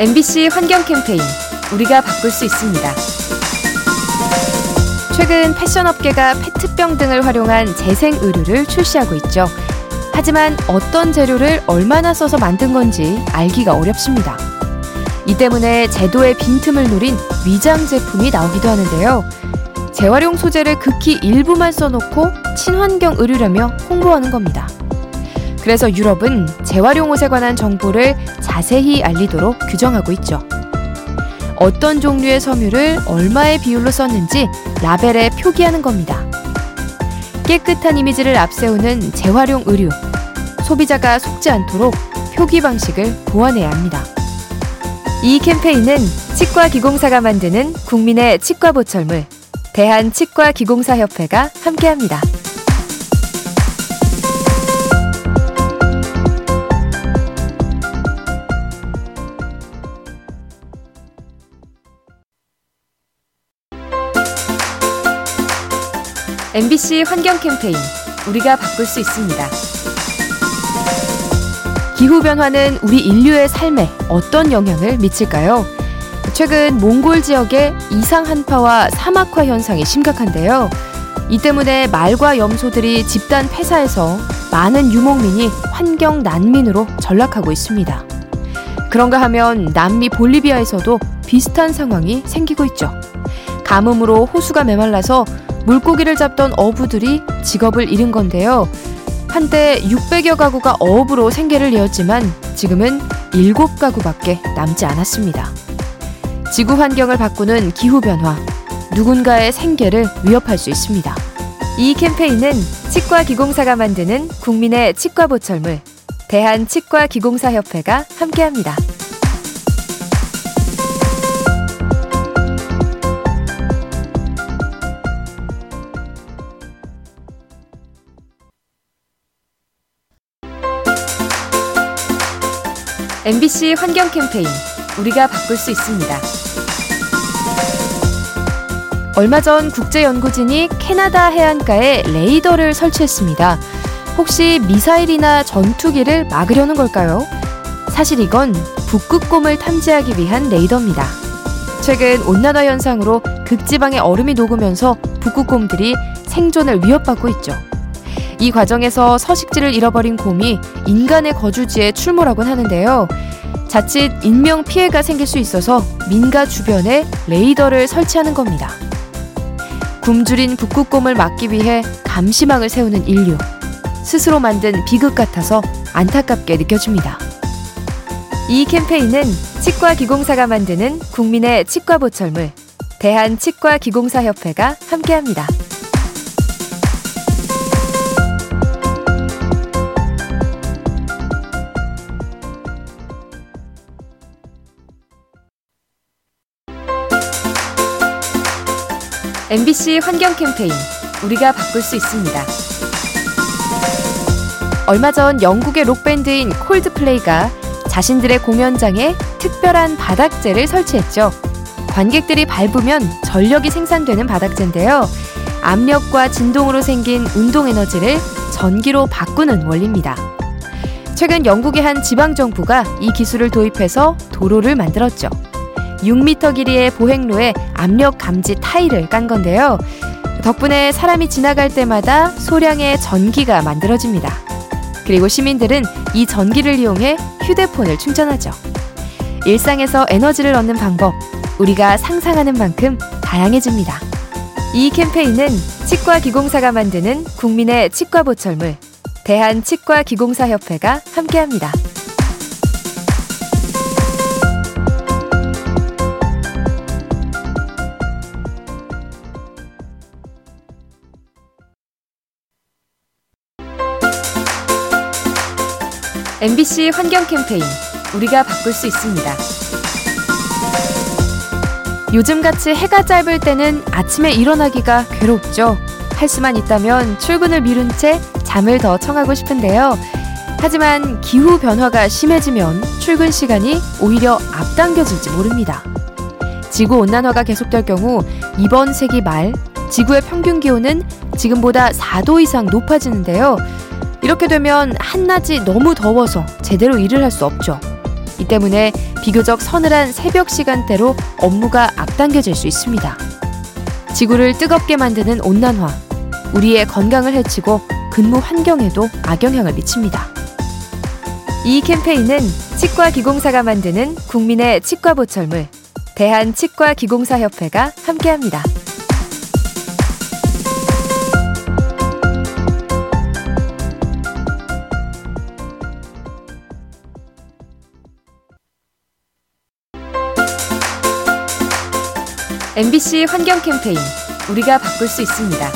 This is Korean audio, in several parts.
MBC 환경 캠페인 우리가 바꿀 수 있습니다. 최근 패션 업계가 페트병 등을 활용한 재생 의류를 출시하고 있죠. 하지만 어떤 재료를 얼마나 써서 만든 건지 알기가 어렵습니다. 이 때문에 제도의 빈틈을 노린 위장 제품이 나오기도 하는데요. 재활용 소재를 극히 일부만 써놓고 친환경 의류라며 홍보하는 겁니다. 그래서 유럽은 재활용 옷에 관한 정보를 자세히 알리도록 규정하고 있죠. 어떤 종류의 섬유를 얼마의 비율로 썼는지 라벨에 표기하는 겁니다. 깨끗한 이미지를 앞세우는 재활용 의류. 소비자가 속지 않도록 표기 방식을 보완해야 합니다. 이 캠페인은 치과기공사가 만드는 국민의 치과 보철물 대한치과기공사협회가 함께합니다. MBC 환경 캠페인 우리가 바꿀 수 있습니다. 기후 변화는 우리 인류의 삶에 어떤 영향을 미칠까요? 최근 몽골 지역의 이상 한파와 사막화 현상이 심각한데요. 이 때문에 말과 염소들이 집단 폐사해서 많은 유목민이 환경 난민으로 전락하고 있습니다. 그런가 하면 남미 볼리비아에서도 비슷한 상황이 생기고 있죠. 가뭄으로 호수가 메말라서 물고기를 잡던 어부들이 직업을 잃은 건데요. 한때 600여 가구가 어업으로 생계를 이었지만 지금은 7가구밖에 남지 않았습니다. 지구 환경을 바꾸는 기후변화, 누군가의 생계를 위협할 수 있습니다. 이 캠페인은 치과기공사가 만드는 국민의 치과 보철물, 대한치과기공사협회가 함께합니다. MBC 환경 캠페인 우리가 바꿀 수 있습니다. 얼마 전 국제연구진이 캐나다 해안가에 레이더를 설치했습니다. 혹시 미사일이나 전투기를 막으려는 걸까요? 사실 이건 북극곰을 탐지하기 위한 레이더입니다. 최근 온난화 현상으로 극지방의 얼음이 녹으면서 북극곰들이 생존을 위협받고 있죠. 이 과정에서 서식지를 잃어버린 곰이 인간의 거주지에 출몰하곤 하는데요. 자칫 인명 피해가 생길 수 있어서 민가 주변에 레이더를 설치하는 겁니다. 굶주린 북극곰을 막기 위해 감시망을 세우는 인류. 스스로 만든 비극 같아서 안타깝게 느껴집니다. 이 캠페인은 치과기공사가 만드는 국민의 치과 보철물 대한치과기공사협회가 함께합니다. MBC 환경 캠페인 우리가 바꿀 수 있습니다. 얼마 전 영국의 록밴드인 콜드플레이가 자신들의 공연장에 특별한 바닥재를 설치했죠. 관객들이 밟으면 전력이 생산되는 바닥재인데요. 압력과 진동으로 생긴 운동 에너지를 전기로 바꾸는 원리입니다. 최근 영국의 한 지방 정부가 이 기술을 도입해서 도로를 만들었죠. 6m 길이의 보행로에 압력 감지 타일을 깐 건데요. 덕분에 사람이 지나갈 때마다 소량의 전기가 만들어집니다. 그리고 시민들은 이 전기를 이용해 휴대폰을 충전하죠. 일상에서 에너지를 얻는 방법, 우리가 상상하는 만큼 다양해집니다. 이 캠페인은 치과기공사가 만드는 국민의 치과 보철물, 대한치과기공사협회가 함께합니다. MBC 환경 캠페인 우리가 바꿀 수 있습니다. 요즘같이 해가 짧을 때는 아침에 일어나기가 괴롭죠. 할 수만 있다면 출근을 미룬 채 잠을 더 청하고 싶은데요. 하지만 기후 변화가 심해지면 출근 시간이 오히려 앞당겨질지 모릅니다. 지구 온난화가 계속될 경우 이번 세기 말 지구의 평균 기온은 지금보다 4도 이상 높아지는데요. 이렇게 되면 한낮이 너무 더워서 제대로 일을 할 수 없죠. 이 때문에 비교적 서늘한 새벽 시간대로 업무가 앞당겨질 수 있습니다. 지구를 뜨겁게 만드는 온난화, 우리의 건강을 해치고 근무 환경에도 악영향을 미칩니다. 이 캠페인은 치과기공사가 만드는 국민의 치과 보철물 대한치과기공사협회가 함께합니다. MBC 환경 캠페인 우리가 바꿀 수 있습니다.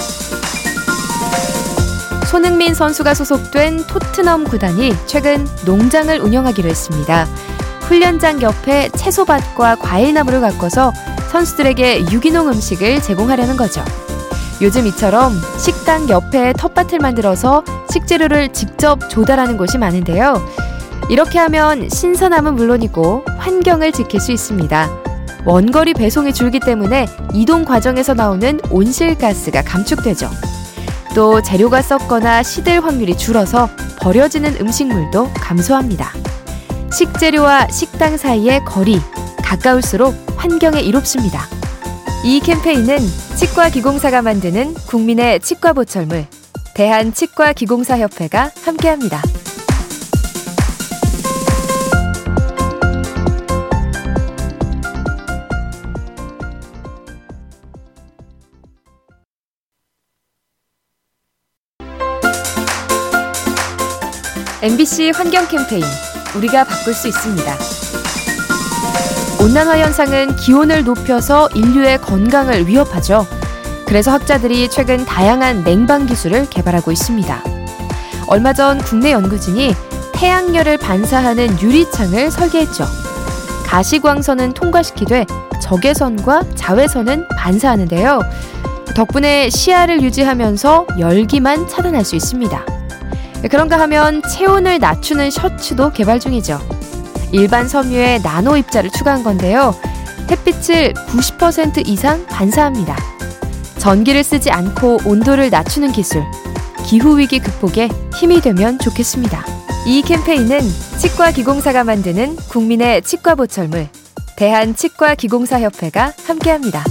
손흥민 선수가 소속된 토트넘 구단이 최근 농장을 운영하기로 했습니다. 훈련장 옆에 채소밭과 과일나무를 가꿔서 선수들에게 유기농 음식을 제공하려는 거죠. 요즘 이처럼 식당 옆에 텃밭을 만들어서 식재료를 직접 조달하는 곳이 많은데요. 이렇게 하면 신선함은 물론이고 환경을 지킬 수 있습니다. 원거리 배송이 줄기 때문에 이동 과정에서 나오는 온실가스가 감축되죠. 또 재료가 썩거나 시들 확률이 줄어서 버려지는 음식물도 감소합니다. 식재료와 식당 사이의 거리, 가까울수록 환경에 이롭습니다. 이 캠페인은 치과기공사가 만드는 국민의 치과보철물, 대한치과기공사협회가 함께합니다. MBC 환경 캠페인 우리가 바꿀 수 있습니다. 온난화 현상은 기온을 높여서 인류의 건강을 위협하죠. 그래서 학자들이 최근 다양한 냉방 기술을 개발하고 있습니다. 얼마 전 국내 연구진이 태양열을 반사하는 유리창을 설계했죠. 가시광선은 통과시키되 적외선과 자외선은 반사하는데요. 덕분에 시야를 유지하면서 열기만 차단할 수 있습니다. 네, 그런가 하면 체온을 낮추는 셔츠도 개발 중이죠. 일반 섬유에 나노 입자를 추가한 건데요. 햇빛을 90% 이상 반사합니다. 전기를 쓰지 않고 온도를 낮추는 기술, 기후위기 극복에 힘이 되면 좋겠습니다. 이 캠페인은 치과기공사가 만드는 국민의 치과보철물, 대한치과기공사협회가 함께합니다.